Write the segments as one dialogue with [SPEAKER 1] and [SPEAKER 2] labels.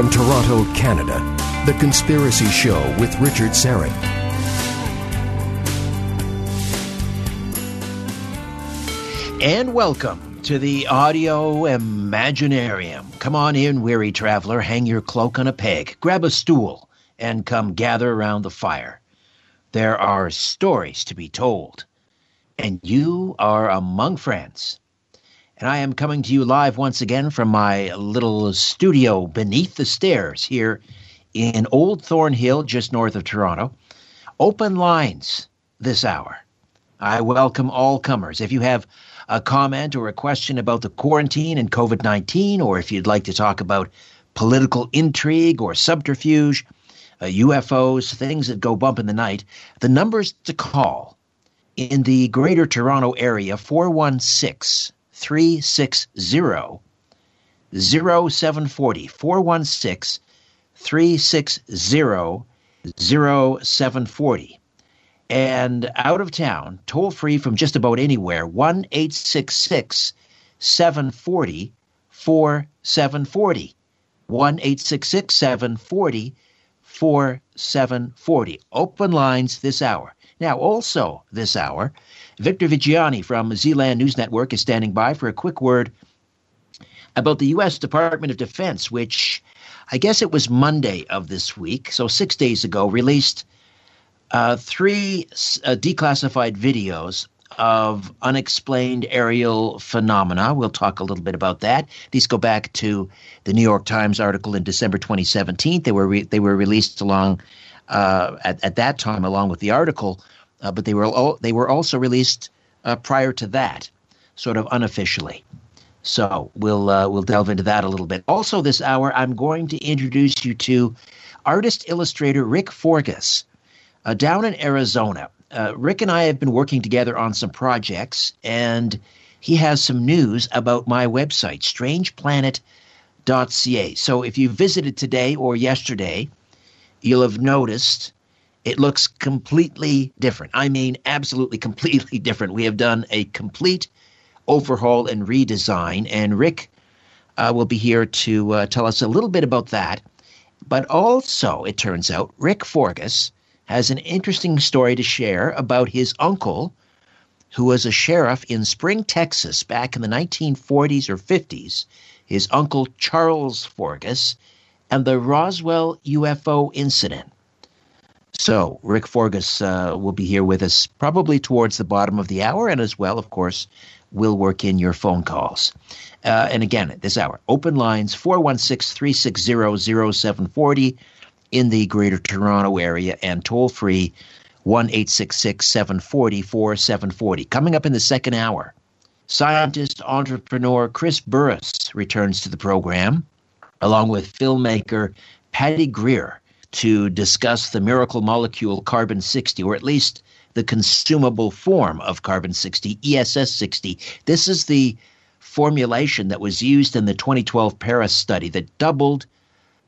[SPEAKER 1] From Toronto, Canada, The Conspiracy Show with Richard Syrett.
[SPEAKER 2] And welcome to the Audio Imaginarium. Come on in, weary traveler, hang your cloak on a peg, grab a stool, and come gather around the fire. There are stories to be told, and you are among friends. And I am coming to you live once again from my little studio beneath the stairs here in Old Thornhill, just north of Toronto. Open lines this hour. I welcome all comers. If you have a comment or a question about the quarantine and COVID 19, or if you'd like to talk about political intrigue or subterfuge, uh, UFOs, things that go bump in the night, the numbers to call in the greater Toronto area 416 360 0740 416 360 0740. And out of town, toll free from just about anywhere, 1 866 740 4740. 1 866 740 4740. Open lines this hour. Now, also this hour, Victor Viggiani from Zealand News Network is standing by for a quick word about the U.S. Department of Defense, which I guess it was Monday of this week, so six days ago, released uh, three uh, declassified videos of unexplained aerial phenomena. We'll talk a little bit about that. These go back to the New York Times article in December 2017. They were re- they were released along uh, at, at that time along with the article, uh, but they were all, they were also released uh, prior to that, sort of unofficially. So we'll uh, we'll delve into that a little bit. Also, this hour, I'm going to introduce you to artist illustrator Rick Forgas uh, down in Arizona. Rick and I have been working together on some projects, and he has some news about my website, strangeplanet.ca. So if you visited today or yesterday, you'll have noticed it looks completely different. I mean, absolutely completely different. We have done a complete overhaul and redesign, and Rick uh, will be here to uh, tell us a little bit about that. But also, it turns out, Rick Forgas has an interesting story to share about his uncle, who was a sheriff in Spring, Texas, back in the 1940s or 50s. His uncle, Charles Forgas, and the Roswell UFO incident. So, Rick Forgas uh, will be here with us probably towards the bottom of the hour, and as well, of course, we'll work in your phone calls. Uh, and again, at this hour, open lines 416 360 0740 in the Greater Toronto Area and toll free 1 866 740 4740. Coming up in the second hour, scientist entrepreneur Chris Burres returns to the program along with filmmaker Patty Greer to discuss the miracle molecule carbon 60, or at least the consumable form of carbon 60, ESS 60. This is the formulation that was used in the 2012 Paris study that doubled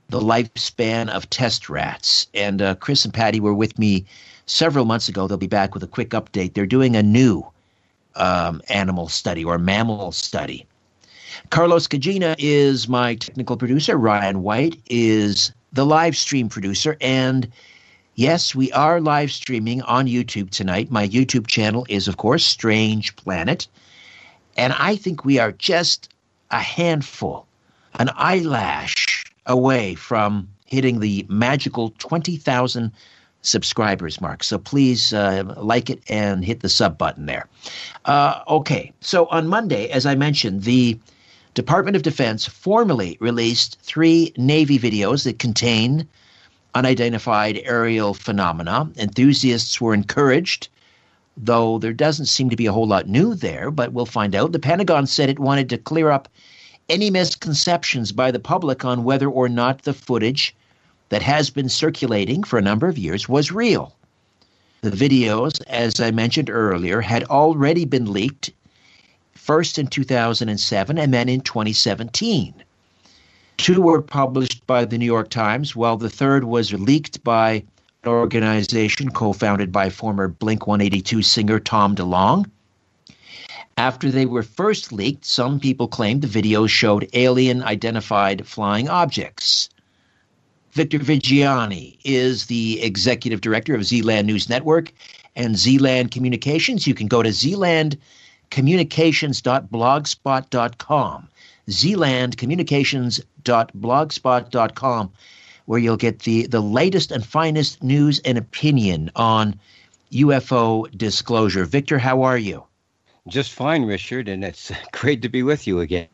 [SPEAKER 2] the lifespan of test rats. And uh, Chris and Patty were with me several months ago. They'll be back with a quick update. They're doing a new um, animal study or mammal study Carlos Cagina is my technical producer. Ryan White is the live stream producer. And yes, we are live streaming on YouTube tonight. My YouTube channel is, of course, Strange Planet. And I think we are just a handful, an eyelash away from hitting the magical 20,000 subscribers mark. So please uh, like it and hit the sub button there. Uh, okay, so on Monday, as I mentioned, the Department of Defense formally released three Navy videos that contain unidentified aerial phenomena. Enthusiasts were encouraged, though there doesn't seem to be a whole lot new there, but we'll find out. The Pentagon said it wanted to clear up any misconceptions by the public on whether or not the footage that has been circulating for a number of years was real. The videos, as I mentioned earlier, had already been leaked first in 2007 and then in 2017. Two were published by the New York Times, while the third was leaked by an organization co founded by former Blink 182 singer Tom DeLonge. After they were first leaked, some people claimed the videos showed alien identified flying objects. Victor Viggiani is the executive director of Zealand News Network and Zealand Communications. You can go to zealandcommunications.blogspot.com. zealandcommunications.blogspot.com, where you'll get the, the latest and finest news and opinion on UFO disclosure. Victor, how are you?
[SPEAKER 3] Just fine, Richard, and it's great to be with you again.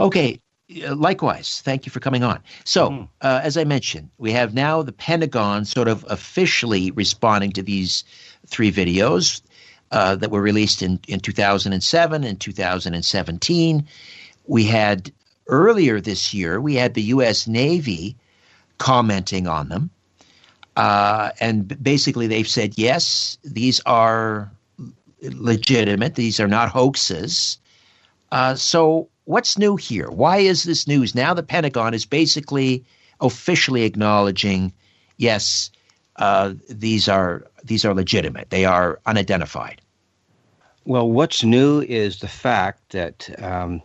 [SPEAKER 2] Okay, uh, likewise, thank you for coming on. So, mm. uh, as I mentioned, we have now the Pentagon sort of officially responding to these three videos uh, that were released in, in 2007 and 2017. We had earlier this year, we had the U.S. Navy commenting on them. Uh, and basically, they've said, yes, these are legitimate, these are not hoaxes. Uh, so, what's new here? Why is this news? Now the Pentagon is basically officially acknowledging, yes, uh, these are these are legitimate. They are unidentified.
[SPEAKER 3] Well, what's new is the fact that um,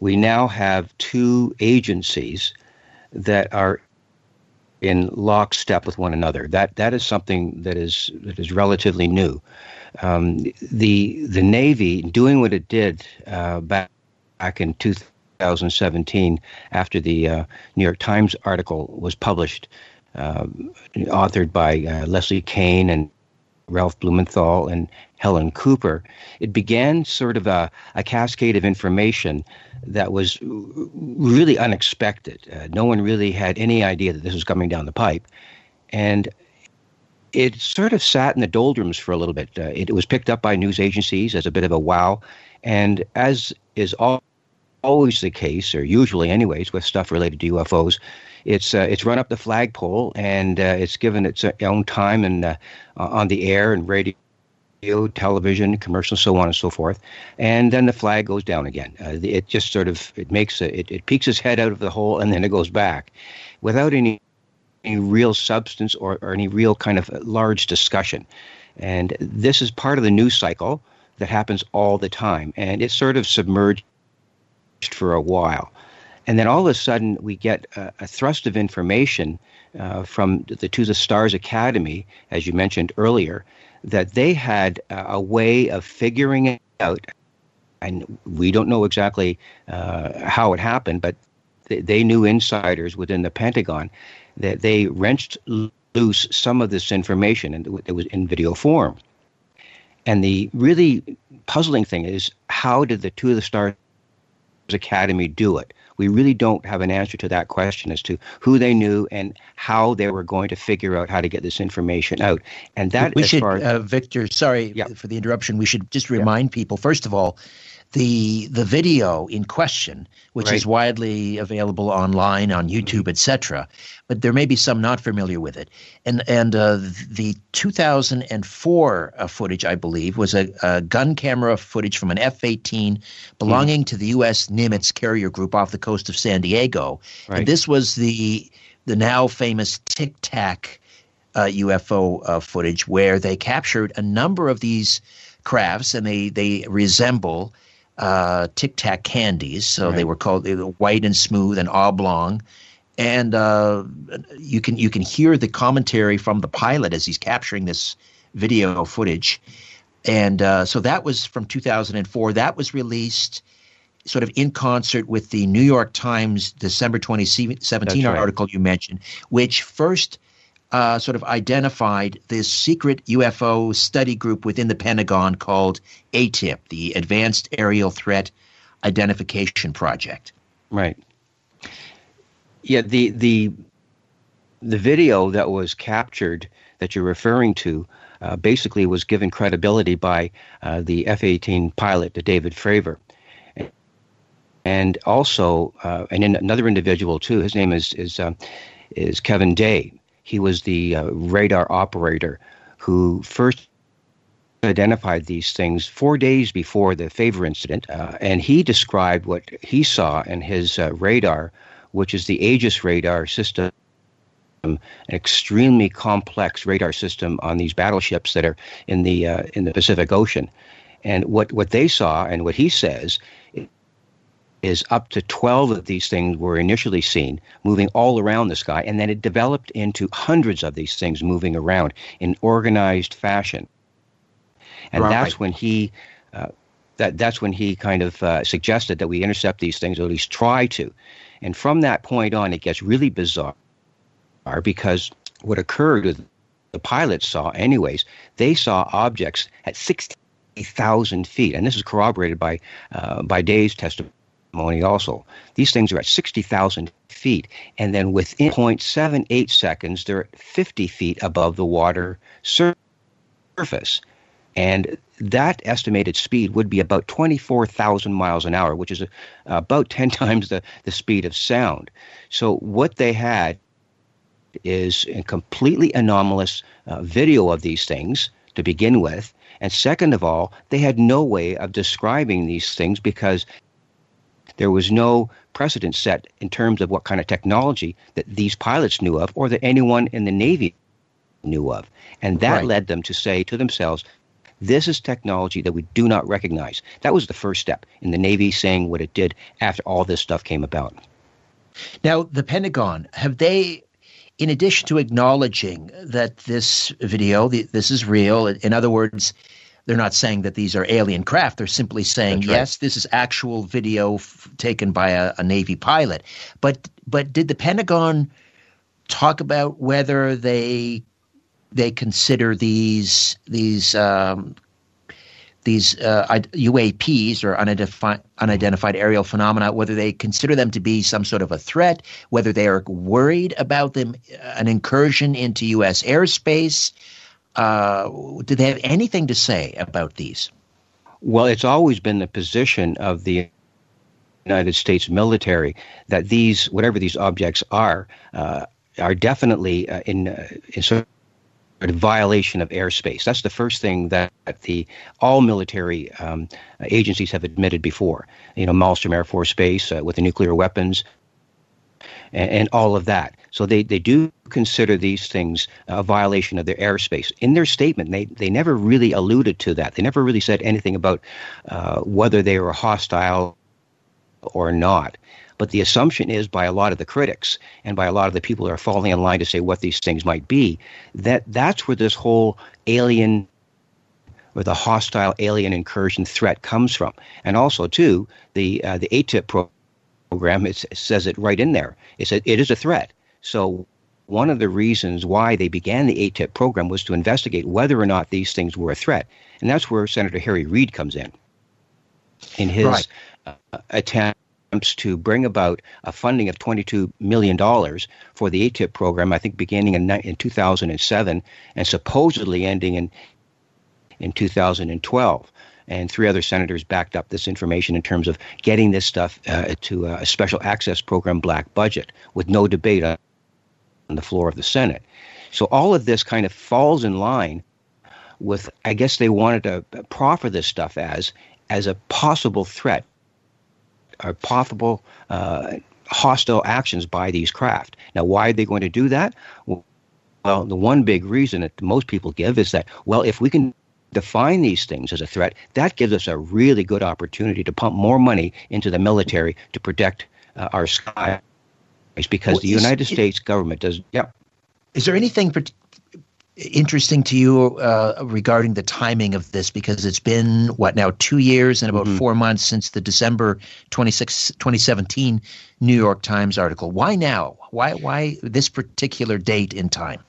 [SPEAKER 3] we now have two agencies that are in lockstep with one another. That that is something that is that is relatively new. Um, the the Navy doing what it did uh, back back in 2017 after the uh, New York Times article was published, authored by uh, Leslie Kean and Ralph Blumenthal and Helen Cooper. It began sort of a, a cascade of information that was really unexpected. Uh, no one really had any idea that this was coming down the pipe. And it sort of sat in the doldrums for a little bit. Uh, it, it, was picked up by news agencies as a bit of a wow. And as is always the case, or usually, anyways, with stuff related to UFOs. It's uh, it's run up the flagpole and uh, it's given its own time and uh, on the air and radio. Television, commercials, so on and so forth, and then the flag goes down again. Uh, it just sort of it makes a, it, it peeks its head out of the hole and then it goes back, without any any real substance or, or any real kind of large discussion. And this is part of the news cycle that happens all the time, and it's sort of submerged for a while. And then all of a sudden, we get a, a thrust of information uh, from the To the Stars Academy, as you mentioned earlier, that they had a way of figuring it out. And we don't know exactly uh, how it happened, but they, they knew insiders within the Pentagon that they wrenched loose some of this information, and it was in video form. And the really puzzling thing is, how did the To the Stars Academy do it? We really don't have an answer to that question as to who they knew and how they were going to figure out how to get this information out. And that,
[SPEAKER 2] we should, as, uh, Victor. Sorry yeah. for the interruption. We should just remind yeah. people first of all the the video in question, which right. is widely available online on YouTube, etc. But there may be some not familiar with it. And and uh, the 2004 uh, footage, I believe, was a, a, gun camera footage from an F-18 belonging mm. to the U.S. Nimitz carrier group off the coast of San Diego. Right. And this was the the now famous Tic Tac uh, UFO uh, footage, where they captured a number of these crafts, and they they resemble uh, Tic Tac candies. So right. they were called they were white and smooth and oblong. And uh, you can you can hear the commentary from the pilot as he's capturing this video footage. And uh, so that was from 2004. That was released sort of in concert with the New York Times December 2017 right. article you mentioned, which first uh, sort of identified this secret UFO study group within the Pentagon called ATIP, the Advanced Aerial Threat Identification Project.
[SPEAKER 3] Right. Yeah. The the the video that was captured that you're referring to uh, basically was given credibility by uh, the F-18 pilot, David Fravor, and also uh, and another individual too. His name is is uh, is Kevin Day he was the uh, radar operator who first identified these things four days before the Fravor incident, uh, and he described what he saw in his uh, radar, which is the Aegis radar system, an extremely complex radar system on these battleships that are in the uh, in the Pacific Ocean. And what, what they saw and what he says is up to 12 of these things were initially seen moving all around the sky, and then it developed into hundreds of these things moving around in organized fashion. And right. that's when he. Uh, that, that's when he kind of uh, suggested that we intercept these things, or at least try to. And from that point on, it gets really bizarre because what occurred the pilots saw, anyways, they saw objects at 60,000 feet. And this is corroborated by, uh, by Day's testimony testimony also. These things are at 60,000 feet, and then within 0.78 seconds, they're at 50 feet above the water surface. And that estimated speed would be about 24,000 miles an hour, which is a, about 10 times the, the speed of sound. So, what they had is a completely anomalous uh, video of these things to begin with. And second of all, they had no way of describing these things because there was no precedent set in terms of what kind of technology that these pilots knew of or that anyone in the Navy knew of. And that right. led them to say to themselves, this is technology that we do not recognize. That was the first step in the Navy saying what it did after all this stuff came about.
[SPEAKER 2] Now, the Pentagon, have they, in addition to acknowledging that this video, this is real, in other words, they're not saying that these are alien craft. They're simply saying, right. yes, this is actual video f- taken by a, a Navy pilot. But but did the Pentagon talk about whether they they consider these these um, these uh, UAPs or unidentified, unidentified aerial phenomena, whether they consider them to be some sort of a threat, whether they are worried about them, an incursion into U.S. airspace, uh, do they have anything to say about these?
[SPEAKER 3] Well, it's always been the position of the United States military that these, whatever these objects are, uh, are definitely uh, in, uh, in sort of violation of airspace. That's the first thing that the all military um, agencies have admitted before. You know, Malmstrom Air Force Base uh, with the nuclear weapons, and, and, all of that. So they, they do consider these things a violation of their airspace. In their statement, they, they never really alluded to that. They never really said anything about uh, whether they were hostile or not. But the assumption is by a lot of the critics and by a lot of the people that are falling in line to say what these things might be, that that's where this whole alien or the hostile alien incursion threat comes from. And also, too, the uh, the ATIP program it says it right in there. It said it is a threat. So one of the reasons why they began the ATIP program was to investigate whether or not these things were a threat. And that's where Senator Harry Reid comes in. In his right. uh, attempts to bring about a funding of $22 million for the ATIP program, I think beginning in, in 2007 and supposedly ending in, in 2012 and three other senators backed up this information in terms of getting this stuff uh, to a special access program black budget with no debate on the floor of the Senate. So all of this kind of falls in line with, I guess they wanted to proffer this stuff as as a possible threat or possible uh, hostile actions by these craft. Now, why are they going to do that? Well, the one big reason that most people give is that, well, if we can define these things as a threat, that gives us a really good opportunity to pump more money into the military to protect uh, our skies because well, the United States government does. Yeah.
[SPEAKER 2] Is there anything interesting to you uh, regarding the timing of this? Because it's been, what now, two years and about mm-hmm. four months since the December 26, 2017 New York Times article. Why now? Why, why this particular date in time?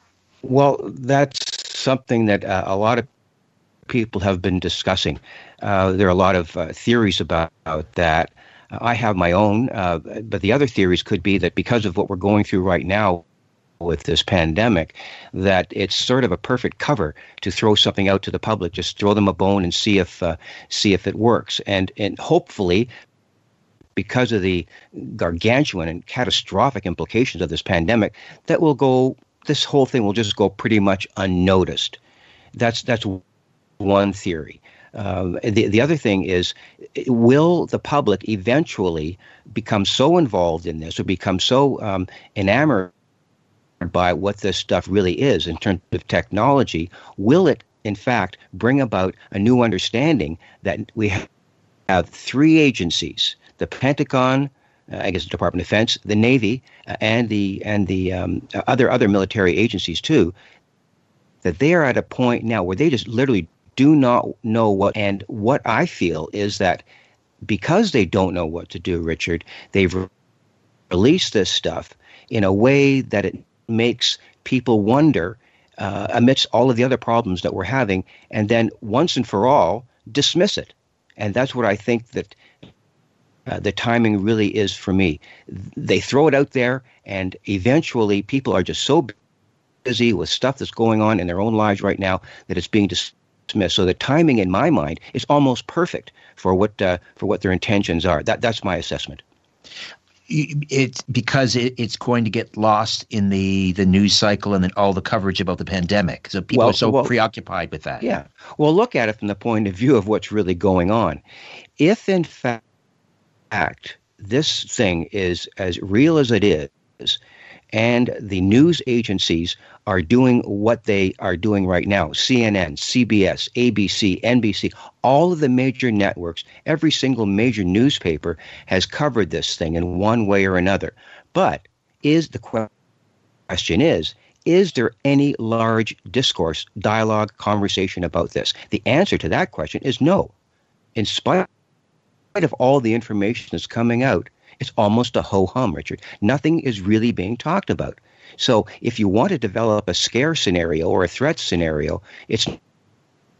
[SPEAKER 3] Well, that's something that uh, a lot of people have been discussing. Uh, there are a lot of uh, theories about, about that. I have my own, uh, but the other theories could be that because of what we're going through right now with this pandemic, that it's sort of a perfect cover to throw something out to the public. Just throw them a bone and see if uh, see if it works, and and hopefully because of the gargantuan and catastrophic implications of this pandemic, that will go. This whole thing will just go pretty much unnoticed. That's that's one theory. Uh, the, the other thing is, will the public eventually become so involved in this or become so um, enamored by what this stuff really is in terms of technology? Will it, in fact, bring about a new understanding that we have three agencies the Pentagon, uh, I guess the Department of Defense, the Navy, uh, and the and the um, other other military agencies too, that they are at a point now where they just literally do not know what. And what I feel is that because they don't know what to do, Richard, they've re- released this stuff in a way that it makes people wonder uh, amidst all of the other problems that we're having, and then once and for all dismiss it. And that's what I think that uh, the timing really is for me. They throw it out there, and eventually people are just so busy with stuff that's going on in their own lives right now that it's being dismissed. So the timing, in my mind, is almost perfect for what uh, for what their intentions are. That that's my assessment
[SPEAKER 2] it's because it, it's going to get lost in the the news cycle and then all the coverage about the pandemic. So people well, are so well, preoccupied with that.
[SPEAKER 3] Yeah. Well, look at it from the point of view of what's really going on. If in fact this thing is as real as it is, and the news agencies are doing what they are doing right now CNN, CBS, ABC, NBC, all of the major networks, every single major newspaper has covered this thing in one way or another. But is the question is, is there any large discourse, dialogue, conversation about this? The answer to that question is no. In spite of all the information that's coming out, it's almost a ho hum, Richard. Nothing is really being talked about. So if you want to develop a scare scenario or a threat scenario, it's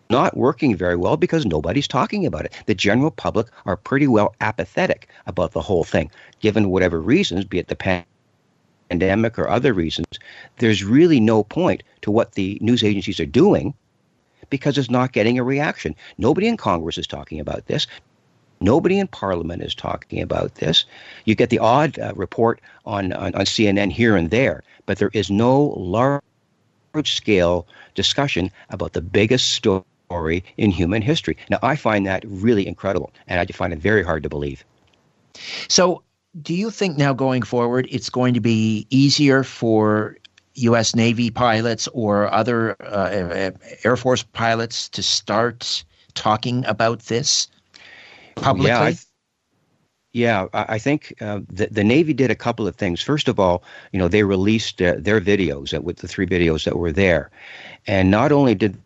[SPEAKER 3] not working very well because nobody's talking about it. The general public are pretty well apathetic about the whole thing, given whatever reasons, be it the pandemic or other reasons. There's really no point to what the news agencies are doing because it's not getting a reaction. Nobody in Congress is talking about this. Nobody in Parliament is talking about this. You get the odd uh, report on, on, on CNN here and there, but there is no large scale discussion about the biggest story in human history. Now, I find that really incredible, and I find it very hard to believe.
[SPEAKER 2] So, do you think now going forward it's going to be easier for U.S. Navy pilots or other uh, Air Force pilots to start talking about this? Publicly?
[SPEAKER 3] Yeah, I, yeah, I think uh, the, the Navy did a couple of things. First of all, you know, they released uh, their videos uh, with the three videos that were there, and not only did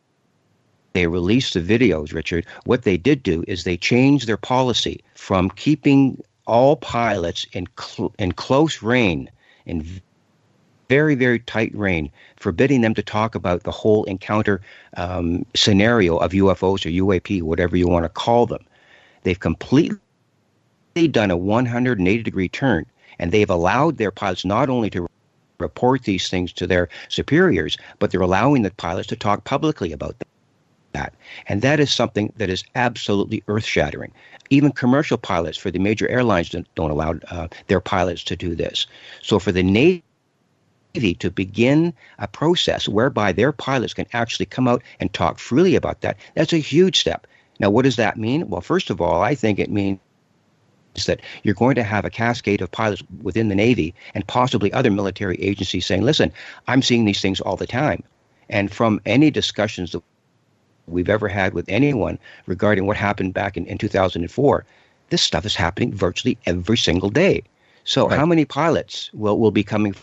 [SPEAKER 3] they release the videos, Richard, what they did do is they changed their policy from keeping all pilots in cl- in close rein in very very tight rein, forbidding them to talk about the whole encounter um, scenario of UFOs or UAP, whatever you want to call them. They've completely done a 180 degree turn, and they've allowed their pilots not only to report these things to their superiors, but they're allowing the pilots to talk publicly about that. And that is something that is absolutely earth shattering. Even commercial pilots for the major airlines don't, don't allow uh, their pilots to do this. So for the Navy, to begin a process whereby their pilots can actually come out and talk freely about that, that's a huge step. Now, what does that mean? Well, first of all, I think it means that you're going to have a cascade of pilots within the Navy and possibly other military agencies saying, listen, I'm seeing these things all the time. And from any discussions that we've ever had with anyone regarding what happened back in, in 2004, this stuff is happening virtually every single day. So, right. how many pilots will, will be coming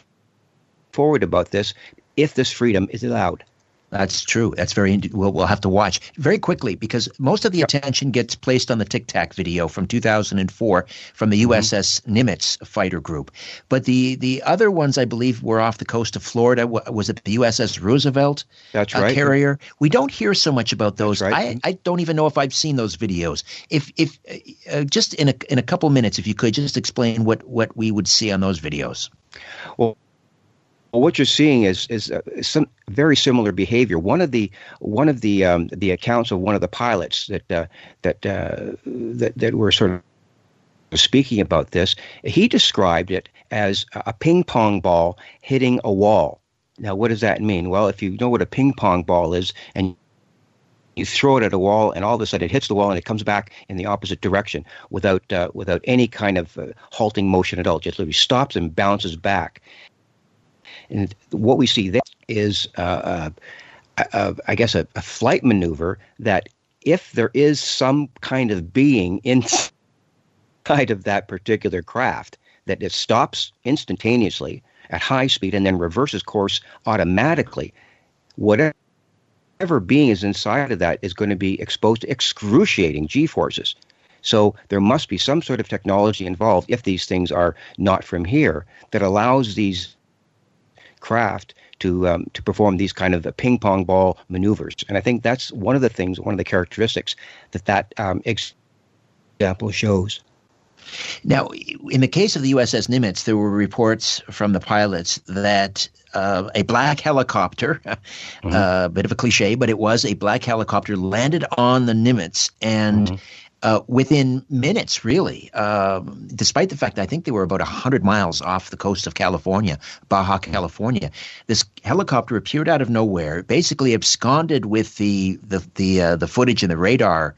[SPEAKER 3] forward about this if this freedom is allowed?
[SPEAKER 2] That's true. That's very. We'll, we'll have to watch very quickly because most of the attention gets placed on the Tic Tac video from 2004 from the USS mm-hmm. Nimitz fighter group, but the the other ones I believe were off the coast of Florida. Was it the USS Roosevelt?
[SPEAKER 3] That's uh, right.
[SPEAKER 2] carrier. We don't hear so much about those. Right. I, I don't even know if I've seen those videos. If if uh, just in a in a couple minutes, if you could just explain what what we would see on those videos.
[SPEAKER 3] Well, what you're seeing is is uh, some very similar behavior. One of the one of the um, the accounts of one of the pilots that uh, that, uh, that that were sort of speaking about this, he described it as a ping pong ball hitting a wall. Now, what does that mean? Well, if you know what a ping pong ball is, and you throw it at a wall, and all of a sudden it hits the wall and it comes back in the opposite direction without uh, without any kind of uh, halting motion at all. It just literally stops and bounces back. And what we see there is, uh, uh, uh, I guess, a, a, flight maneuver that if there is some kind of being inside of that particular craft that it stops instantaneously at high speed and then reverses course automatically, whatever being is inside of that is going to be exposed to excruciating g forces. So there must be some sort of technology involved if these things are not from here that allows these craft to um, to perform these kind of ping pong ball maneuvers. And I think that's one of the things, one of the characteristics that that um, example shows.
[SPEAKER 2] Now, in the case of the USS Nimitz, there were reports from the pilots that uh, a black helicopter, a mm-hmm. uh, bit of a cliche, but it was a black helicopter landed on the Nimitz and. Mm-hmm. Uh, within minutes, really, um, despite the fact I think they were about 100 miles off the coast of California, Baja California, this helicopter appeared out of nowhere, basically absconded with the the the, uh, the footage and the radar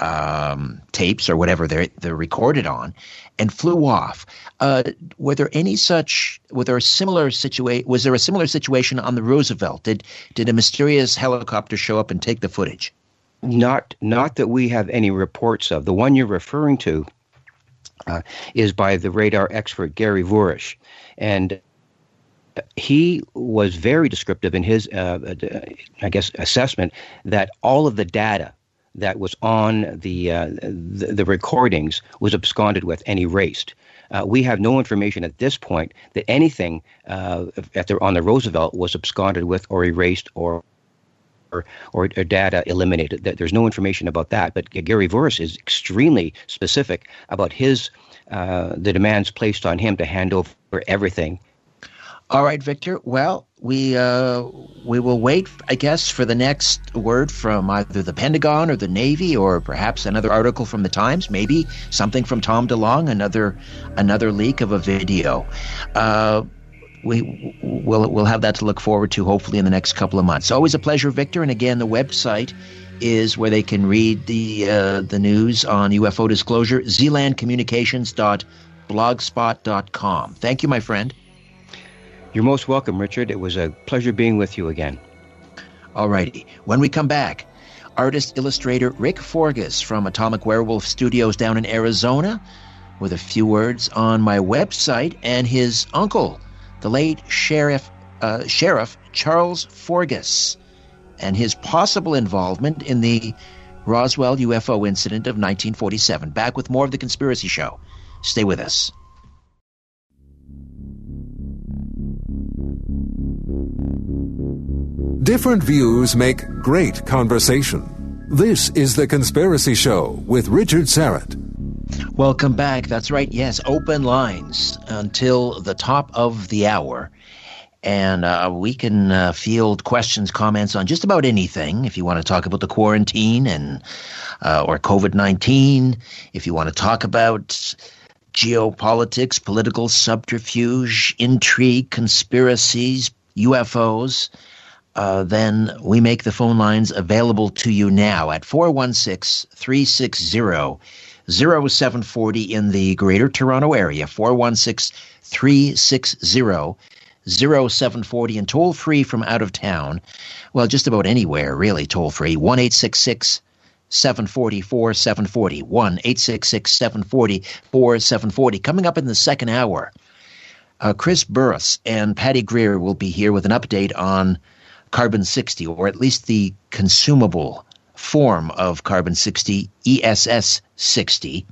[SPEAKER 2] um, tapes or whatever they're they're recorded on, and flew off. Uh, were there any such? Was there a similar situation? Was there a similar situation on the Roosevelt? Did did a mysterious helicopter show up and take the footage?
[SPEAKER 3] Not not that we have any reports of. The one you're referring to uh, is by the radar expert Gary Voorhis, and he was very descriptive in his, uh, uh I guess, assessment that all of the data that was on the, uh, the, the recordings was absconded with and erased. Uh, we have no information at this point that anything uh, at the, on the Roosevelt was absconded with or erased or or, or, data eliminated. There's no information about that. But Gary Voorhis is extremely specific about his uh, the demands placed on him to hand over everything
[SPEAKER 2] all right, Victor. Well, we uh, we will wait, I guess, for the next word from either the Pentagon or the Navy, or perhaps another article from the Times. Maybe something from Tom DeLonge, another another leak of a video. Uh, we will we'll have that to look forward to, hopefully, in the next couple of months. Always a pleasure, Victor. And again, the website is where they can read the uh, the news on UFO disclosure. ZlandCommunications.blogspot.com. Thank you, my friend.
[SPEAKER 3] You're most welcome, Richard. It was a pleasure being with you again.
[SPEAKER 2] All righty. When we come back, artist illustrator Rick Forgus from Atomic Werewolf Studios down in Arizona with a few words on my website and his uncle, the late Sheriff uh, Sheriff Charles Forgus, and his possible involvement in the Roswell UFO incident of 1947. Back with more of the Conspiracy Show. Stay with us.
[SPEAKER 1] Different views make great conversation. This is The Conspiracy Show with Richard Syrett.
[SPEAKER 2] Welcome back. That's right. Yes, open lines until the top of the hour. And uh, we can uh, field questions, comments on just about anything. If you want to talk about the quarantine and uh, or COVID nineteen, if you want to talk about geopolitics, political subterfuge, intrigue, conspiracies, UFOs, uh, then we make the phone lines available to you now at 416 360 0740 in the Greater Toronto Area, 416 360 0740, and toll free from out of town. Well, just about anywhere, really, toll free. 1 866 744 740. 1 866 740 740. Coming up in the second hour, uh, Chris Burres and Patty Greer will be here with an update on carbon 60, or at least the consumable form of carbon 60, ESS 60.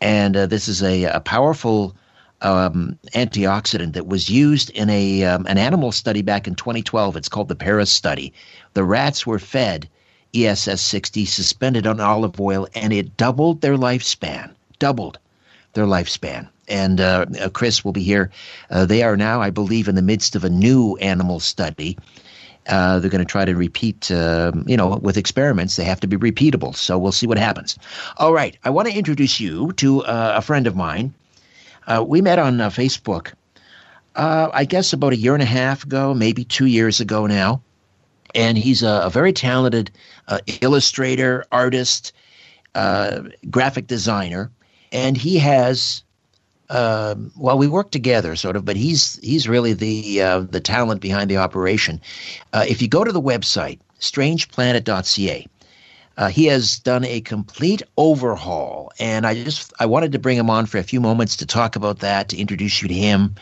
[SPEAKER 2] And uh, this is a, a powerful um, antioxidant that was used in a um, an animal study back in 2012. It's called the Paris study. The rats were fed ESS 60 suspended on olive oil, and it doubled their lifespan. Doubled their lifespan. And uh, Chris will be here. Uh, they are now, I believe, in the midst of a new animal study uh, they're going to try to repeat, uh, you know, with experiments, they have to be repeatable. So we'll see what happens. All right. I want to introduce you to uh, a friend of mine. Uh, we met on uh, Facebook, uh, I guess about a year and a half ago, maybe two years ago now. And he's a, a very talented illustrator, artist, graphic designer. And he has um, well, we work together, sort of, but he's he's really the uh, the talent behind the operation. Uh, if you go to the website strangeplanet.ca, Uh, he has done a complete overhaul, and I just I wanted to bring him on for a few moments to talk about that, to introduce you to him,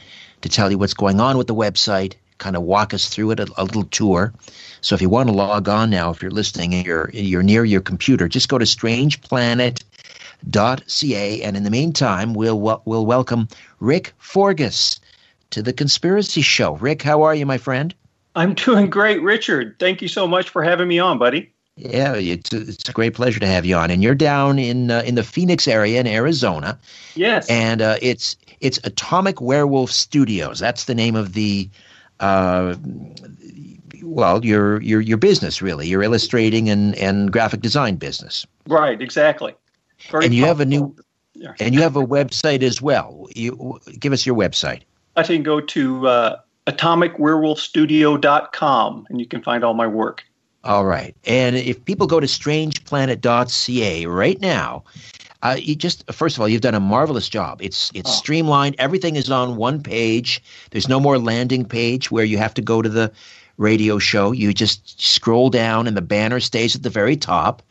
[SPEAKER 2] to tell you what's going on with the website, kind of walk us through it, a, a little tour. So if you want to log on now, if you're listening and you're you're near your computer, just go to strangeplanet.ca, and in the meantime, we'll we'll welcome Rick Forgus to the Conspiracy Show. Rick, how are you, my friend?
[SPEAKER 4] I'm doing great, Richard. Thank you so much for having me on, buddy.
[SPEAKER 2] Yeah, it's a, it's a great pleasure to have you on. And you're down in uh, in the Phoenix area in Arizona.
[SPEAKER 4] Yes.
[SPEAKER 2] And uh, it's it's Atomic Werewolf Studios. That's the name of the uh, well, your your your business really, your illustrating and and graphic design business.
[SPEAKER 4] Right, exactly.
[SPEAKER 2] Very and you have a new and you have a website as well. You give us your website.
[SPEAKER 4] I can go to uh, atomicwerewolfstudio.com and you can find all my work.
[SPEAKER 2] All right. And if people go to strangeplanet.ca right now, uh, you just first of all, you've done a marvelous job. It's it's oh. streamlined. Everything is on one page. There's no more landing page where you have to go to the radio show. You just scroll down, and the banner stays at the very top.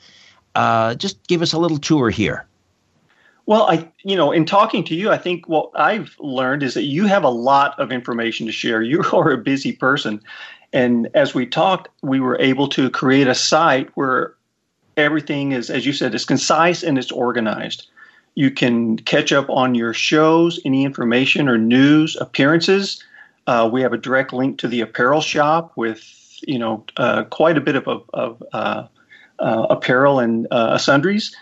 [SPEAKER 2] Uh, just give us a little tour here.
[SPEAKER 4] Well, I, you know, in talking to you, I think what I've learned is that you have a lot of information to share. You are a busy person, and as we talked, we were able to create a site where everything is, as you said, is concise and it's organized. You can catch up on your shows, any information or news, appearances. Uh, we have a direct link to the apparel shop with, you know, uh, quite a bit of, of, uh, uh apparel and uh, sundries.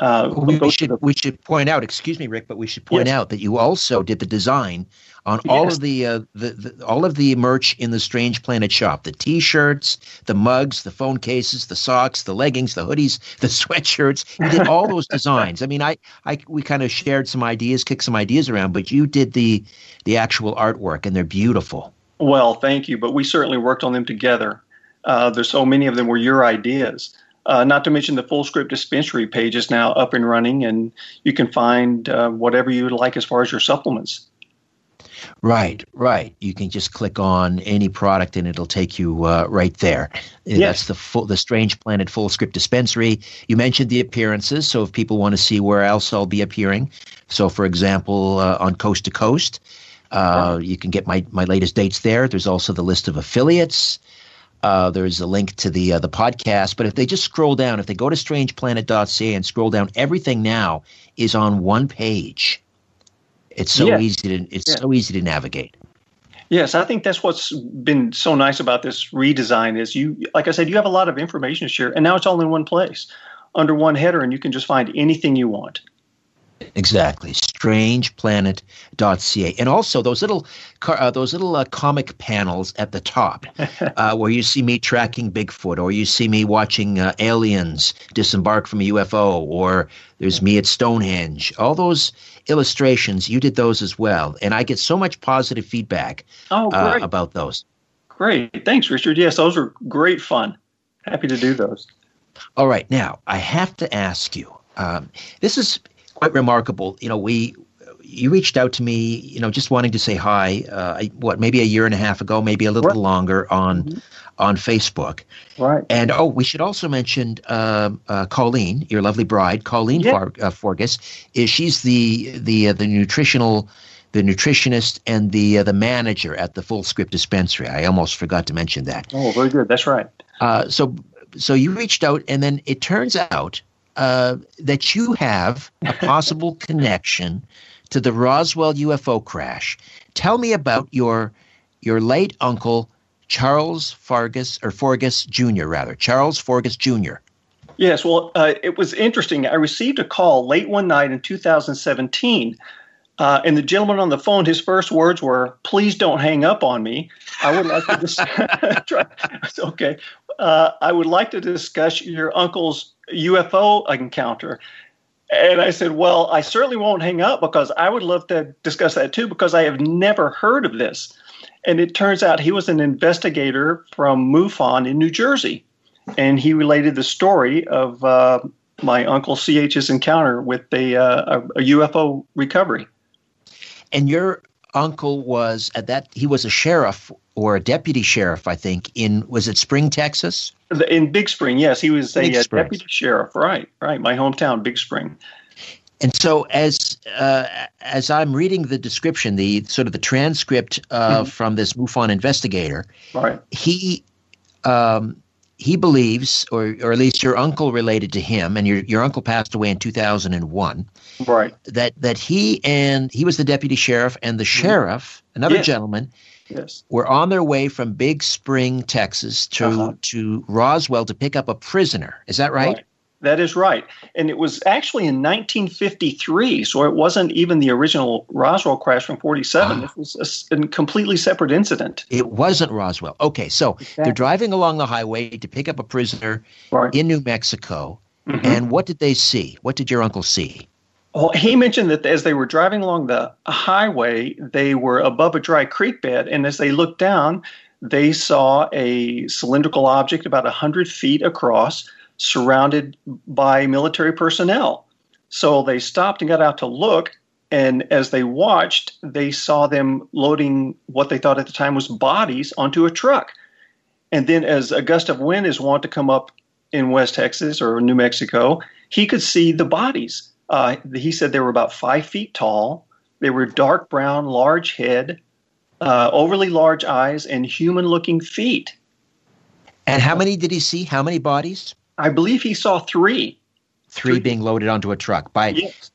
[SPEAKER 2] Uh, we, we should the, we should point out, excuse me, Rick, but we should point yes. out that you also did the design on all yes. of the, uh, the, the all of the merch in the Strange Planet shop: the T-shirts, the mugs, the phone cases, the socks, the leggings, the hoodies, the sweatshirts. You did all those designs. I mean, I, I we kind of shared some ideas, kicked some ideas around, but you did the the actual artwork, and they're beautiful.
[SPEAKER 4] Well, thank you, but we certainly worked on them together. Uh, there's so many of them were your ideas. Uh, not to mention the full script dispensary page is now up and running, and you can find uh, whatever you would like as far as your supplements.
[SPEAKER 2] Right, right. You can just click on any product and it'll take you uh, right there.
[SPEAKER 4] Yes.
[SPEAKER 2] That's the full, the Strange Planet Full Script Dispensary. You mentioned the appearances, so if people want to see where else I'll be appearing, so for example, uh, on Coast to Coast, uh, right. you can get my, my latest dates there. There's also the list of affiliates. Uh, there's a link to the uh, the podcast. But if they just scroll down, if they go to strangeplanet.ca and scroll down, everything now is on one page. It's so easy to it's yeah. so easy to navigate.
[SPEAKER 4] Yes, I think that's what's been so nice about this redesign is you like I said, you have a lot of information to share and now it's all in one place under one header and you can just find anything you want.
[SPEAKER 2] Exactly. Strangeplanet.ca. And also those little uh, those little uh, comic panels at the top uh, where you see me tracking Bigfoot or you see me watching uh, aliens disembark from a UFO or there's me at Stonehenge. All those illustrations, you did those as well. And I get so much positive feedback
[SPEAKER 4] oh,
[SPEAKER 2] uh, about those.
[SPEAKER 4] Great. Thanks, Richard. Yes, those were great fun. Happy to do those.
[SPEAKER 2] All right. Now, I have to ask you um, this is quite remarkable. You know, we you reached out to me, you know, just wanting to say hi. Uh, what maybe a year and a half ago, maybe a little right. longer on mm-hmm. on Facebook.
[SPEAKER 4] Right.
[SPEAKER 2] And oh, we should also mention uh, uh, Colleen, your lovely bride, Colleen yeah. Far- uh, Forgus. Is she's the the uh, the nutritional the nutritionist and the uh, the manager at the Full Script Dispensary. I almost forgot to mention that.
[SPEAKER 4] Oh, very good. That's right.
[SPEAKER 2] so so you reached out, and then it turns out uh, that you have a possible connection to the Roswell UFO crash. Tell me about your your late uncle Charles Fargus or Forgus Jr. rather Charles Forgus Jr.
[SPEAKER 4] Yes, well, uh, it was interesting. I received a call late one night in 2017, uh, and the gentleman on the phone, his first words were, "Please don't hang up on me. I would like to discuss." okay, uh, I would like to discuss your uncle's UFO encounter. And I said, Well, I certainly won't hang up because I would love to discuss that too because I have never heard of this. And it turns out he was an investigator from MUFON in New Jersey. And he related the story of uh, my uncle CH's encounter with a, uh, a, UFO recovery.
[SPEAKER 2] And your uncle was at that, he was a sheriff or a deputy sheriff, I think, in was it Spring, Texas?
[SPEAKER 4] In Big Spring, yes, he was
[SPEAKER 2] Big
[SPEAKER 4] a, uh,
[SPEAKER 2] Spring.
[SPEAKER 4] deputy sheriff. Right, right. My hometown, Big Spring.
[SPEAKER 2] And so, as uh, as I'm reading the description, the sort of the transcript uh, from this MUFON investigator,
[SPEAKER 4] Right.
[SPEAKER 2] he um, he believes, or or at least your uncle related to him, and your your uncle passed away in 2001.
[SPEAKER 4] Right.
[SPEAKER 2] That that he and he was the deputy sheriff, and the sheriff, another
[SPEAKER 4] Yeah.
[SPEAKER 2] gentleman,
[SPEAKER 4] Yes.
[SPEAKER 2] were on their way from Big Spring, Texas, to
[SPEAKER 4] Uh-huh.
[SPEAKER 2] to Roswell to pick up a prisoner. Is that right?
[SPEAKER 4] That is right. And it was actually in 1953, so it wasn't even the original Roswell crash from 47.
[SPEAKER 2] Ah.
[SPEAKER 4] It was a completely separate incident.
[SPEAKER 2] It wasn't Roswell. Okay, so they're driving along the highway to pick up a prisoner
[SPEAKER 4] Right.
[SPEAKER 2] in New Mexico.
[SPEAKER 4] Mhm.
[SPEAKER 2] And what did they see? What did your uncle see?
[SPEAKER 4] Well, he mentioned that as they were driving along the highway, they were above a dry creek bed, and as they looked down, they saw a cylindrical object about 100 feet across, surrounded by military personnel. So they stopped and got out to look, and as they watched, they saw them loading what they thought at the time was bodies onto a truck. And then, as a gust of wind is wont to come up in West Texas or New Mexico, he could see the bodies. Uh, he said they were about five feet tall. They were dark brown, large head, uh, overly large eyes, and human looking feet.
[SPEAKER 2] And how many did he see? How many bodies?
[SPEAKER 4] I believe he saw three.
[SPEAKER 2] Three
[SPEAKER 4] Three.
[SPEAKER 2] being loaded onto a truck. By
[SPEAKER 4] Yes.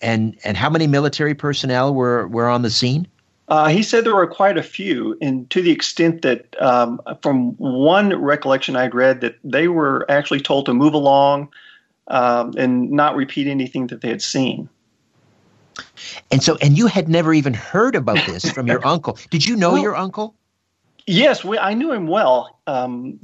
[SPEAKER 2] and and how many military personnel were were on the scene?
[SPEAKER 4] Uh, he said there were quite a few, and to the extent that, um, from one recollection I'd read, that they were actually told to move along um, and not repeat anything that they had seen.
[SPEAKER 2] And so and you had never even heard about this from your uncle. Did you know
[SPEAKER 4] Well-
[SPEAKER 2] your uncle?
[SPEAKER 4] Yes, we, I knew him well. Um,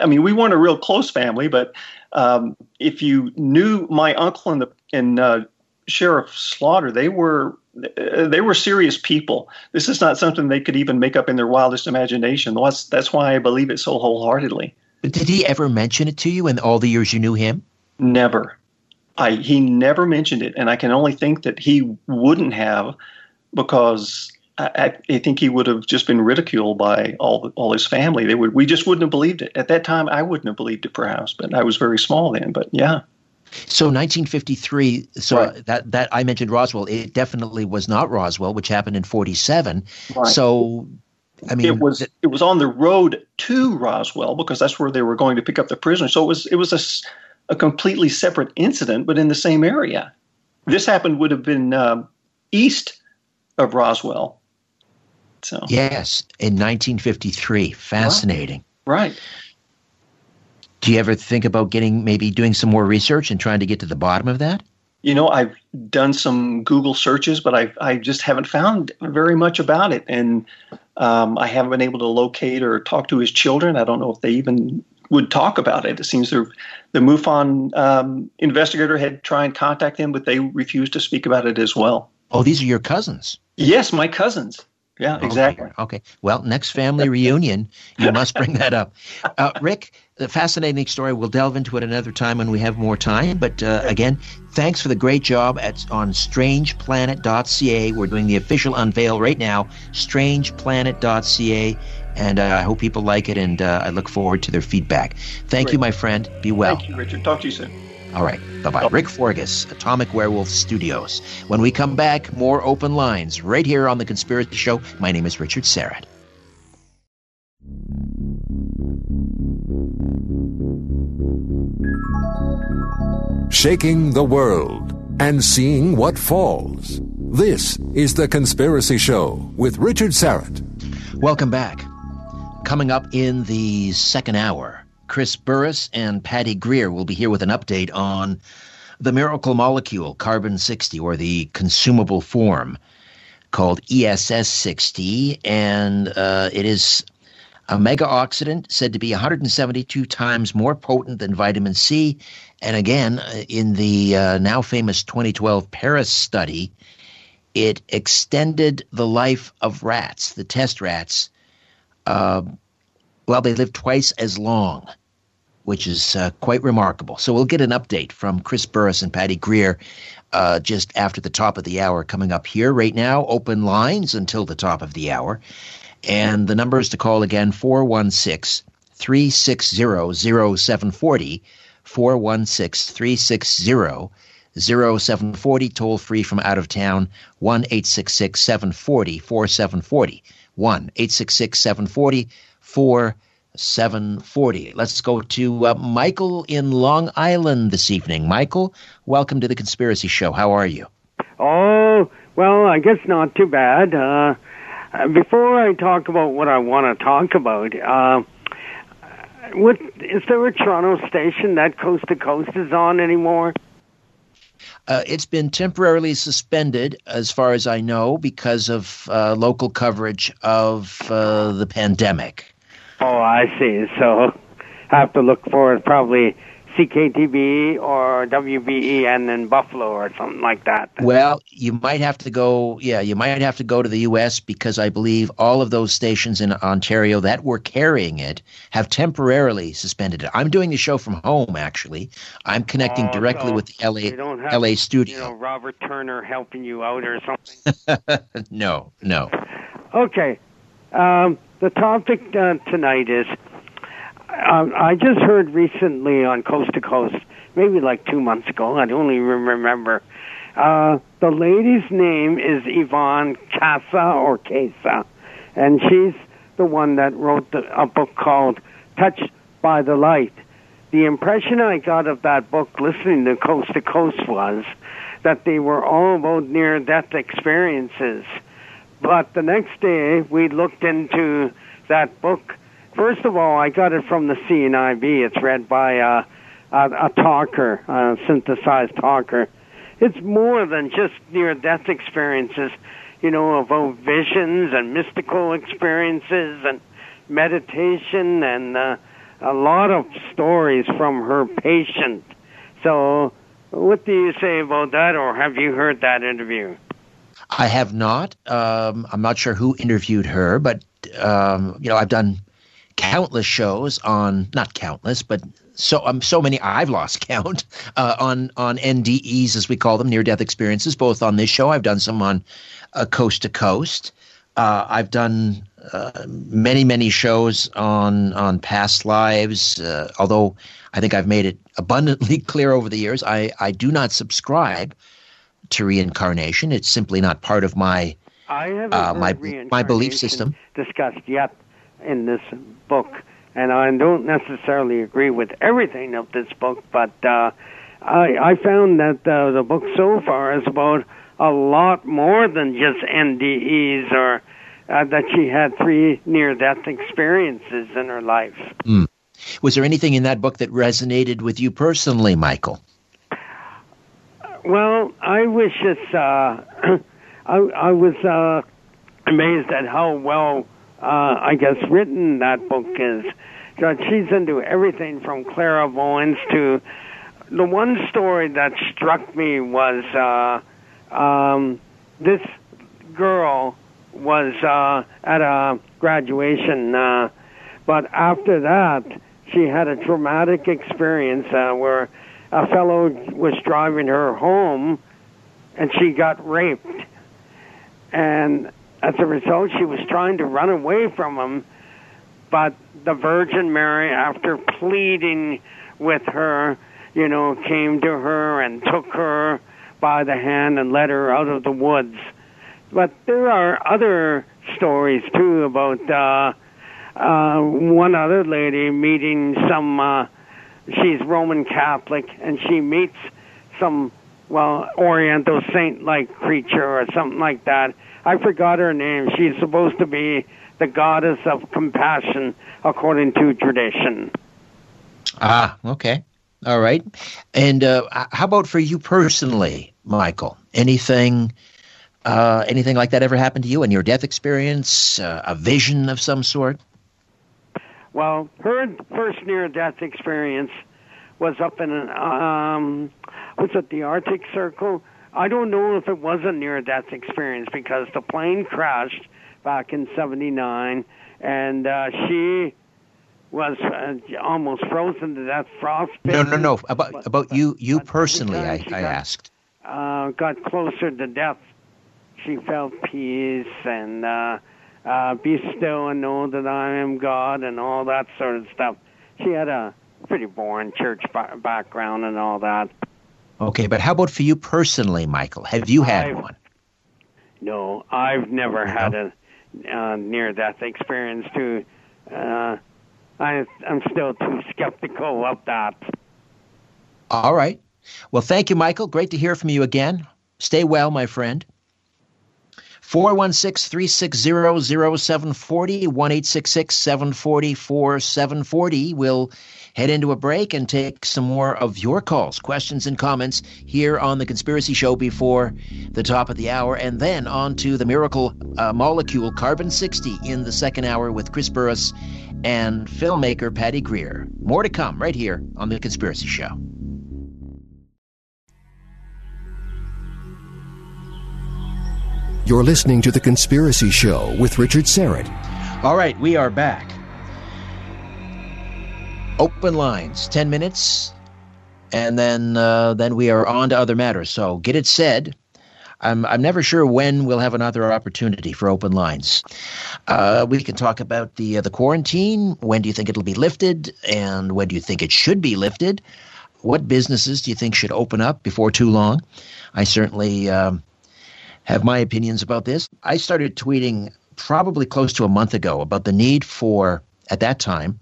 [SPEAKER 4] I mean, we weren't a real close family, but um, if you knew my uncle and the and uh, Sheriff Slaughter, they were uh, they were serious people. This is not something they could even make up in their wildest imagination. That's that's why I believe it so wholeheartedly.
[SPEAKER 2] But did he ever mention it to you in all the years you knew him?
[SPEAKER 4] Never, I he never mentioned it, and I can only think that he wouldn't have because. I, I- think he would have just been ridiculed by all all his family. They would. We just wouldn't have believed it at that time. I wouldn't have believed it, perhaps, but I was very small then. But yeah,
[SPEAKER 2] So 1953. So
[SPEAKER 4] Right.
[SPEAKER 2] that that I mentioned Roswell. It definitely was not Roswell, which happened in 47.
[SPEAKER 4] Right.
[SPEAKER 2] So, I mean,
[SPEAKER 4] it was it was on the road to Roswell because that's where they were going to pick up the prisoner. So it was it was a, a completely separate incident, but in the same area. This happened would have been um, east of Roswell. So
[SPEAKER 2] yes, in 1953. Fascinating.
[SPEAKER 4] right.
[SPEAKER 2] Do you ever think about getting maybe doing some more research and trying to get to the bottom of that?
[SPEAKER 4] You know, I've done some Google searches, but I I just haven't found very much about it, and um, I haven't been able to locate or talk to his children. I don't know if they even would talk about it. It seems they're- the MUFON um, investigator had tried and contact them, but they refused to speak about it as well.
[SPEAKER 2] Oh, these are your cousins.
[SPEAKER 4] Yes, my cousins. Yeah, exactly.
[SPEAKER 2] Okay. okay. Well, next family reunion, you must bring that up. Uh, Rick, a fascinating story. We'll delve into it another time when we have more time. But uh, again, thanks for the great job at on strangeplanet.ca. We're doing the official unveil right now, strangeplanet.ca. And uh, I hope people like it, and uh, I look forward to their feedback. Thank you, my friend. Be well.
[SPEAKER 4] Thank you, Richard. Talk to you soon.
[SPEAKER 2] All right. Bye bye. Rick Forgus, Atomic Werewolf Studios. When we come back, more open lines right here on The Conspiracy Show. My name is Richard Syrett.
[SPEAKER 1] Shaking the world and seeing what falls. This is The Conspiracy Show with Richard Syrett.
[SPEAKER 2] Welcome back. Coming up in the second hour, Chris Burres and Patty Greer will be here with an update on the miracle molecule, carbon 60, or the consumable form called ESS 60. And uh, it is a mega oxidant said to be 172 times more potent than vitamin C. And again, uh, in the uh, now famous 2012 Paris study, it extended the life of rats, the test rats. Uh, well, they lived twice as long which is uh, quite remarkable. So we'll get an update from Chris Burres and Patty Greer uh, just after the top of the hour coming up here. Right now, open lines until the top of the hour. And the number is to call again 416 360 0740. 416 360 0740, toll free from out of town, 1 866 740 4740. 1 866 740 4740. Let's go to uh, Michael in Long Island this evening. Michael, welcome to the Conspiracy Show. How are you?
[SPEAKER 5] Oh, well, I guess not too bad. Uh, before I talk about what I want to talk about, uh, what, is there a Toronto station that Coast to Coast is on anymore?
[SPEAKER 2] Uh, it's been temporarily suspended, as far as I know, because of uh, local coverage of uh, the pandemic.
[SPEAKER 5] Oh, I see. So I have to look for probably CKTB or WBEN in Buffalo or something like that.
[SPEAKER 2] Well, you might have to go. Yeah, you might have to go to the U.S. because I believe all of those stations in Ontario that were carrying it have temporarily suspended it. I'm doing the show from home. Actually, I'm connecting
[SPEAKER 5] Oh,
[SPEAKER 2] directly
[SPEAKER 5] so
[SPEAKER 2] with the LA
[SPEAKER 5] You don't have,
[SPEAKER 2] LA
[SPEAKER 5] you know,
[SPEAKER 2] studio.
[SPEAKER 5] Robert Turner helping you out or something.
[SPEAKER 2] no, no.
[SPEAKER 5] Okay. Um, the topic uh, tonight is um, I just heard recently on Coast to Coast, maybe like two months ago, I don't even remember. Uh, the lady's name is Yvonne Casa or Casa, and she's the one that wrote the, a book called Touched by the Light. The impression I got of that book listening to Coast to Coast was that they were all about near death experiences. But the next day, we looked into that book. First of all, I got it from the CNIB. It's read by uh, a, a talker, a synthesized talker. It's more than just near death experiences, you know, about visions and mystical experiences and meditation and uh, a lot of stories from her patient. So, what do you say about that, or have you heard that interview?
[SPEAKER 2] I have not. Um, I'm not sure who interviewed her, but um, you know, I've done countless shows on not countless, but so um, so many I've lost count uh, on on NDEs as we call them, near death experiences. Both on this show, I've done some on uh, Coast to Coast. Uh, I've done uh, many many shows on on past lives. Uh, although I think I've made it abundantly clear over the years, I I do not subscribe to reincarnation. It's simply not part of my Uh, my- my belief system.
[SPEAKER 5] discussed yet in this book, and I don't necessarily agree with everything of this book, but uh, I, I found that uh, the book so far is about a lot more than just NDEs or uh, that she had three near-death experiences in her life.
[SPEAKER 2] Was there anything in that book that resonated with you personally, Michael?
[SPEAKER 5] Well, I wish it's. Uh, I, I was uh, amazed at how well, uh, I guess, written that book is. That she's into everything from clairvoyance to. The one story that struck me was uh, um, this girl was uh, at a graduation, uh, but after that, she had a traumatic experience uh, where a fellow was driving her home and she got raped. And as a result, she was trying to run away from him, but the Virgin Mary, after pleading with her, you know, came to her and took her by the hand and led her out of the woods. But there are other stories too about uh, uh, one other lady meeting some. Uh, she's Roman Catholic, and she meets some well Oriental saint-like creature or something like that. I forgot her name. She's supposed to be the goddess of compassion, according to tradition.
[SPEAKER 2] Ah, okay. All right. And uh, how about for you personally, Michael? Anything, uh, anything like that ever happened to you in your death experience? Uh, a vision of some sort?
[SPEAKER 5] Well, her first near-death experience was up in an um, was it the Arctic Circle? I don't know if it was a near-death experience because the plane crashed back in '79, and uh, she was uh, almost frozen to death, frostbitten.
[SPEAKER 2] No, no, no. About
[SPEAKER 5] But-
[SPEAKER 2] about you you personally, I, I
[SPEAKER 5] got-
[SPEAKER 2] asked.
[SPEAKER 5] uh, got closer to death, she felt peace and uh, uh, be still and know that I am God and all that sort of stuff. She had a pretty boring church ba- background and all that.
[SPEAKER 2] Okay, but how about for you personally, Michael? Have you had
[SPEAKER 5] I've-
[SPEAKER 2] one?
[SPEAKER 5] No, I've never had a uh, near-death experience. Too, uh, I, I'm still too skeptical of that.
[SPEAKER 2] All right. Well, thank you, Michael. Great to hear from you again. Stay well, my friend. 416 360 0740 1 740 4740. Head into a break and take some more of your calls, questions, and comments here on The Conspiracy Show before the top of the hour, and then on to the miracle uh, molecule carbon 60 in the second hour with Chris Burres and filmmaker Patty Greer. More to come right here on The Conspiracy Show.
[SPEAKER 1] You're listening to The Conspiracy Show with Richard Syrett.
[SPEAKER 2] All right, we are back. Open lines, 10 minutes, and then uh, then we are on to other matters. So get it said. I'm, I'm never sure when we'll have another opportunity for open lines. Uh, we can talk about the uh, the quarantine. When do you think it'll be lifted, and when do you think it should be lifted? What businesses do you think should open up before too long? I certainly um, have my opinions about this. I started tweeting probably close to a month ago about the need for, at that time,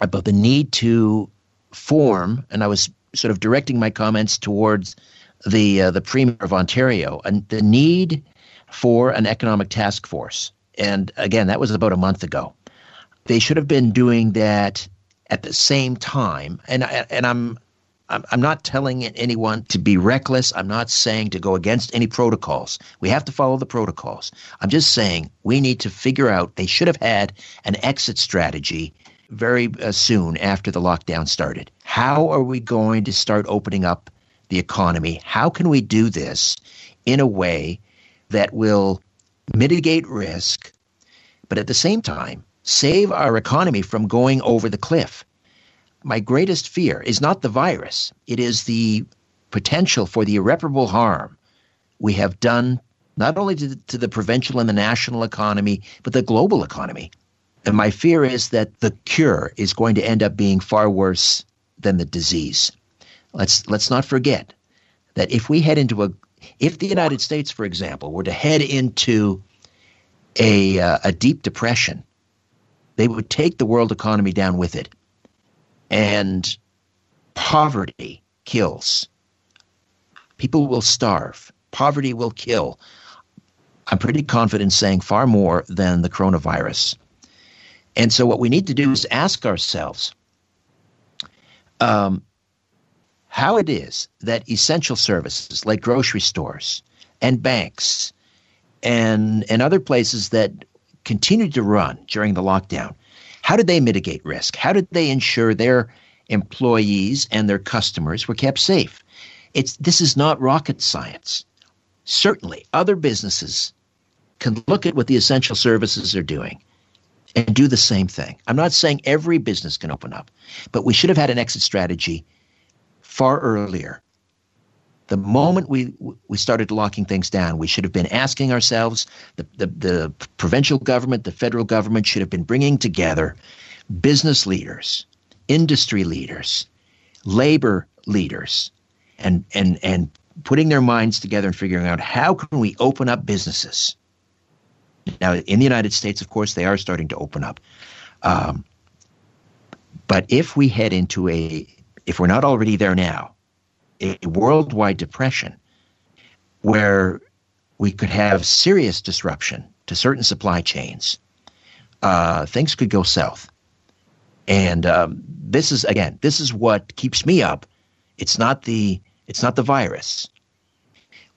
[SPEAKER 2] about the need to form, and I was sort of directing my comments towards the uh, the Premier of Ontario, and the need for an economic task force. And again, that was about a month ago. They should have been doing that at the same time. And I, and I'm I'm, I'm not telling anyone to be reckless. I'm not saying to go against any protocols. We have to follow the protocols. I'm just saying we need to figure out they should have had an exit strategy very uh, soon after the lockdown started. How are we going to start opening up the economy? How can we do this in a way that will mitigate risk, but at the same time save our economy from going over the cliff? my greatest fear is not the virus, it is the potential for the irreparable harm we have done not only to the, to the provincial and the national economy, but the global economy. And my fear is that the cure is going to end up being far worse than the disease. Let's let's not forget that if we head into a if the United States, for example, were to head into a uh, a deep depression, they would take the world economy down with it and poverty kills. People will starve. Poverty will kill. I'm pretty confident saying far more than the coronavirus. And so, what we need to do is ask ourselves um, how it is that essential services like grocery stores and banks and, and other places that continued to run during the lockdown how did they mitigate risk? How did they ensure their employees and their customers were kept safe? It's this is not rocket science. Certainly, other businesses can look at what the essential services are doing and do the same thing. I'm not saying every business can open up, but we should have had an exit strategy far earlier. The moment we we started locking things down, we should have been asking ourselves. The, the the provincial government, the federal government should have been bringing together business leaders, industry leaders, labor leaders, and and and putting their minds together and figuring out how can we open up businesses. Now, in the United States, of course, they are starting to open up. Um, but if we head into a, if we're not already there now, a worldwide depression where we could have serious disruption to certain supply chains, uh, things could go south. And um, this is again, this is what keeps me up. It's not the it's not the virus.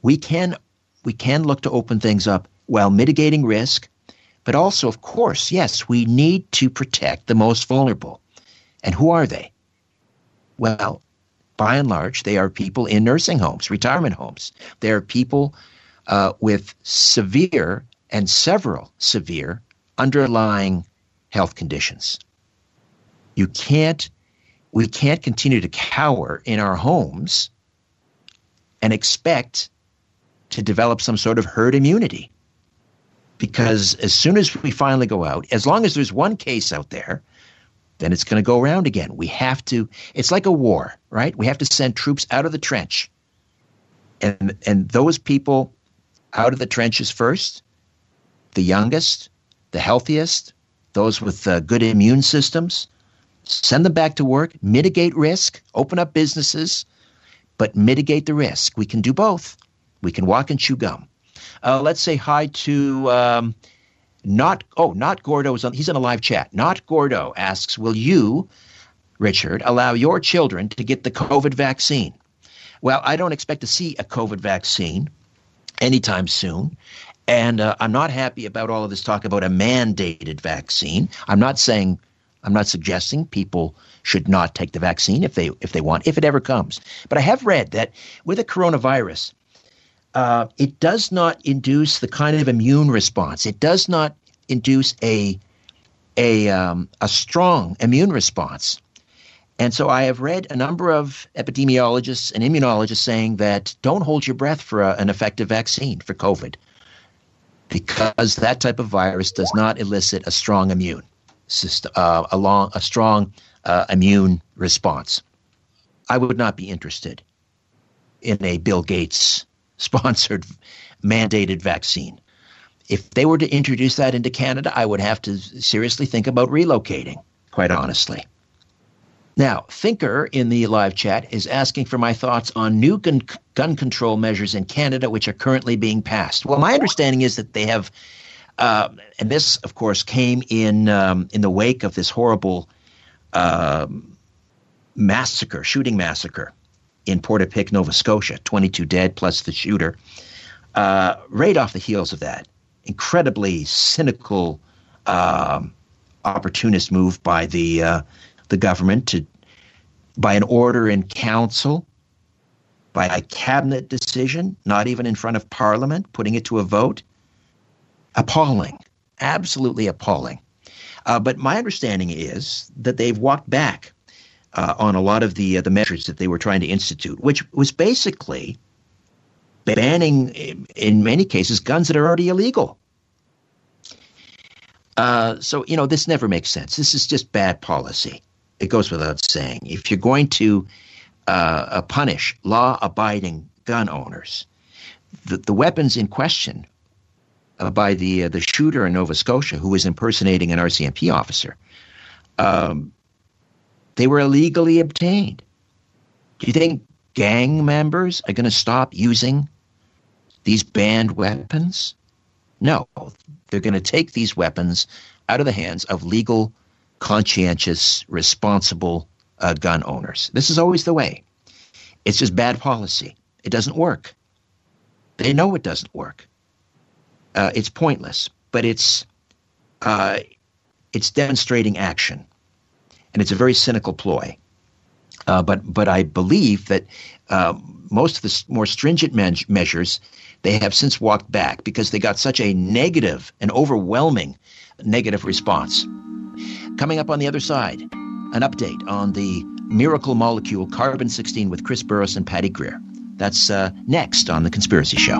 [SPEAKER 2] We can we can look to open things up while mitigating risk, but also, of course, yes, we need to protect the most vulnerable. And who are they? Well, by and large, they are people in nursing homes, retirement homes. They are people uh, with severe and several severe underlying health conditions. You can't, we can't continue to cower in our homes and expect to develop some sort of herd immunity. Because as soon as we finally go out, as long as there's one case out there, then it's going to go around again. We have to, it's like a war, right? We have to send troops out of the trench. And, and those people out of the trenches first, the youngest, the healthiest, those with uh, good immune systems, send them back to work, mitigate risk, open up businesses, but mitigate the risk. We can do both. We can walk and chew gum. Uh, let's say hi to um, not oh not Gordo is on he's in a live chat. Not Gordo asks, will you, Richard, allow your children to get the COVID vaccine? Well, I don't expect to see a COVID vaccine anytime soon. And uh, I'm not happy about all of this talk about a mandated vaccine. I'm not saying, I'm not suggesting people should not take the vaccine if they if they want, if it ever comes. But I have read that with a coronavirus, uh, it does not induce the kind of immune response. It does not induce a a um, a strong immune response. And so I have read a number of epidemiologists and immunologists saying that don't hold your breath for a, an effective vaccine for COVID because that type of virus does not elicit a strong immune system, uh, a, long, a strong uh, immune response. I would not be interested in a Bill Gates sponsored mandated vaccine. If they were to introduce that into Canada, I would have to seriously think about relocating, quite honestly. Now, Thinker in the live chat is asking for my thoughts on new gun, gun control measures in Canada, which are currently being passed. Well, my understanding is that they have, uh, and this, of course, came in um, in the wake of this horrible uh, massacre, shooting massacre in Portapique, Nova Scotia, 22 dead plus the shooter. Uh, right off the heels of that, incredibly cynical, um, opportunist move by the uh, the government to, by an order in council, by a cabinet decision, not even in front of parliament, putting it to a vote. Appalling, absolutely appalling. Uh, but my understanding is that they've walked back uh, on a lot of the uh, the measures that they were trying to institute, which was basically banning, in many cases, guns that are already illegal. Uh, so you know this never makes sense. This is just bad policy it goes without saying. If you're going to uh, uh, punish law abiding gun owners, the, the weapons in question uh, by the uh, the shooter in Nova Scotia who was impersonating an RCMP officer, um, they were illegally obtained. Do you think gang members are going to stop using these banned weapons? No, they're going to take these weapons out of the hands of legal conscientious, responsible uh, gun owners. This is always the way. It's just bad policy. It doesn't work. They know it doesn't work. Uh, it's pointless, but it's uh, it's demonstrating action, and it's a very cynical ploy. Uh, but but I believe that uh, most of the more stringent measures they have since walked back because they got such a negative and overwhelming negative response. Coming up on the other side, an update on the miracle molecule carbon 16 with Chris Burres and Patty Greer. That's uh, next on The Conspiracy Show.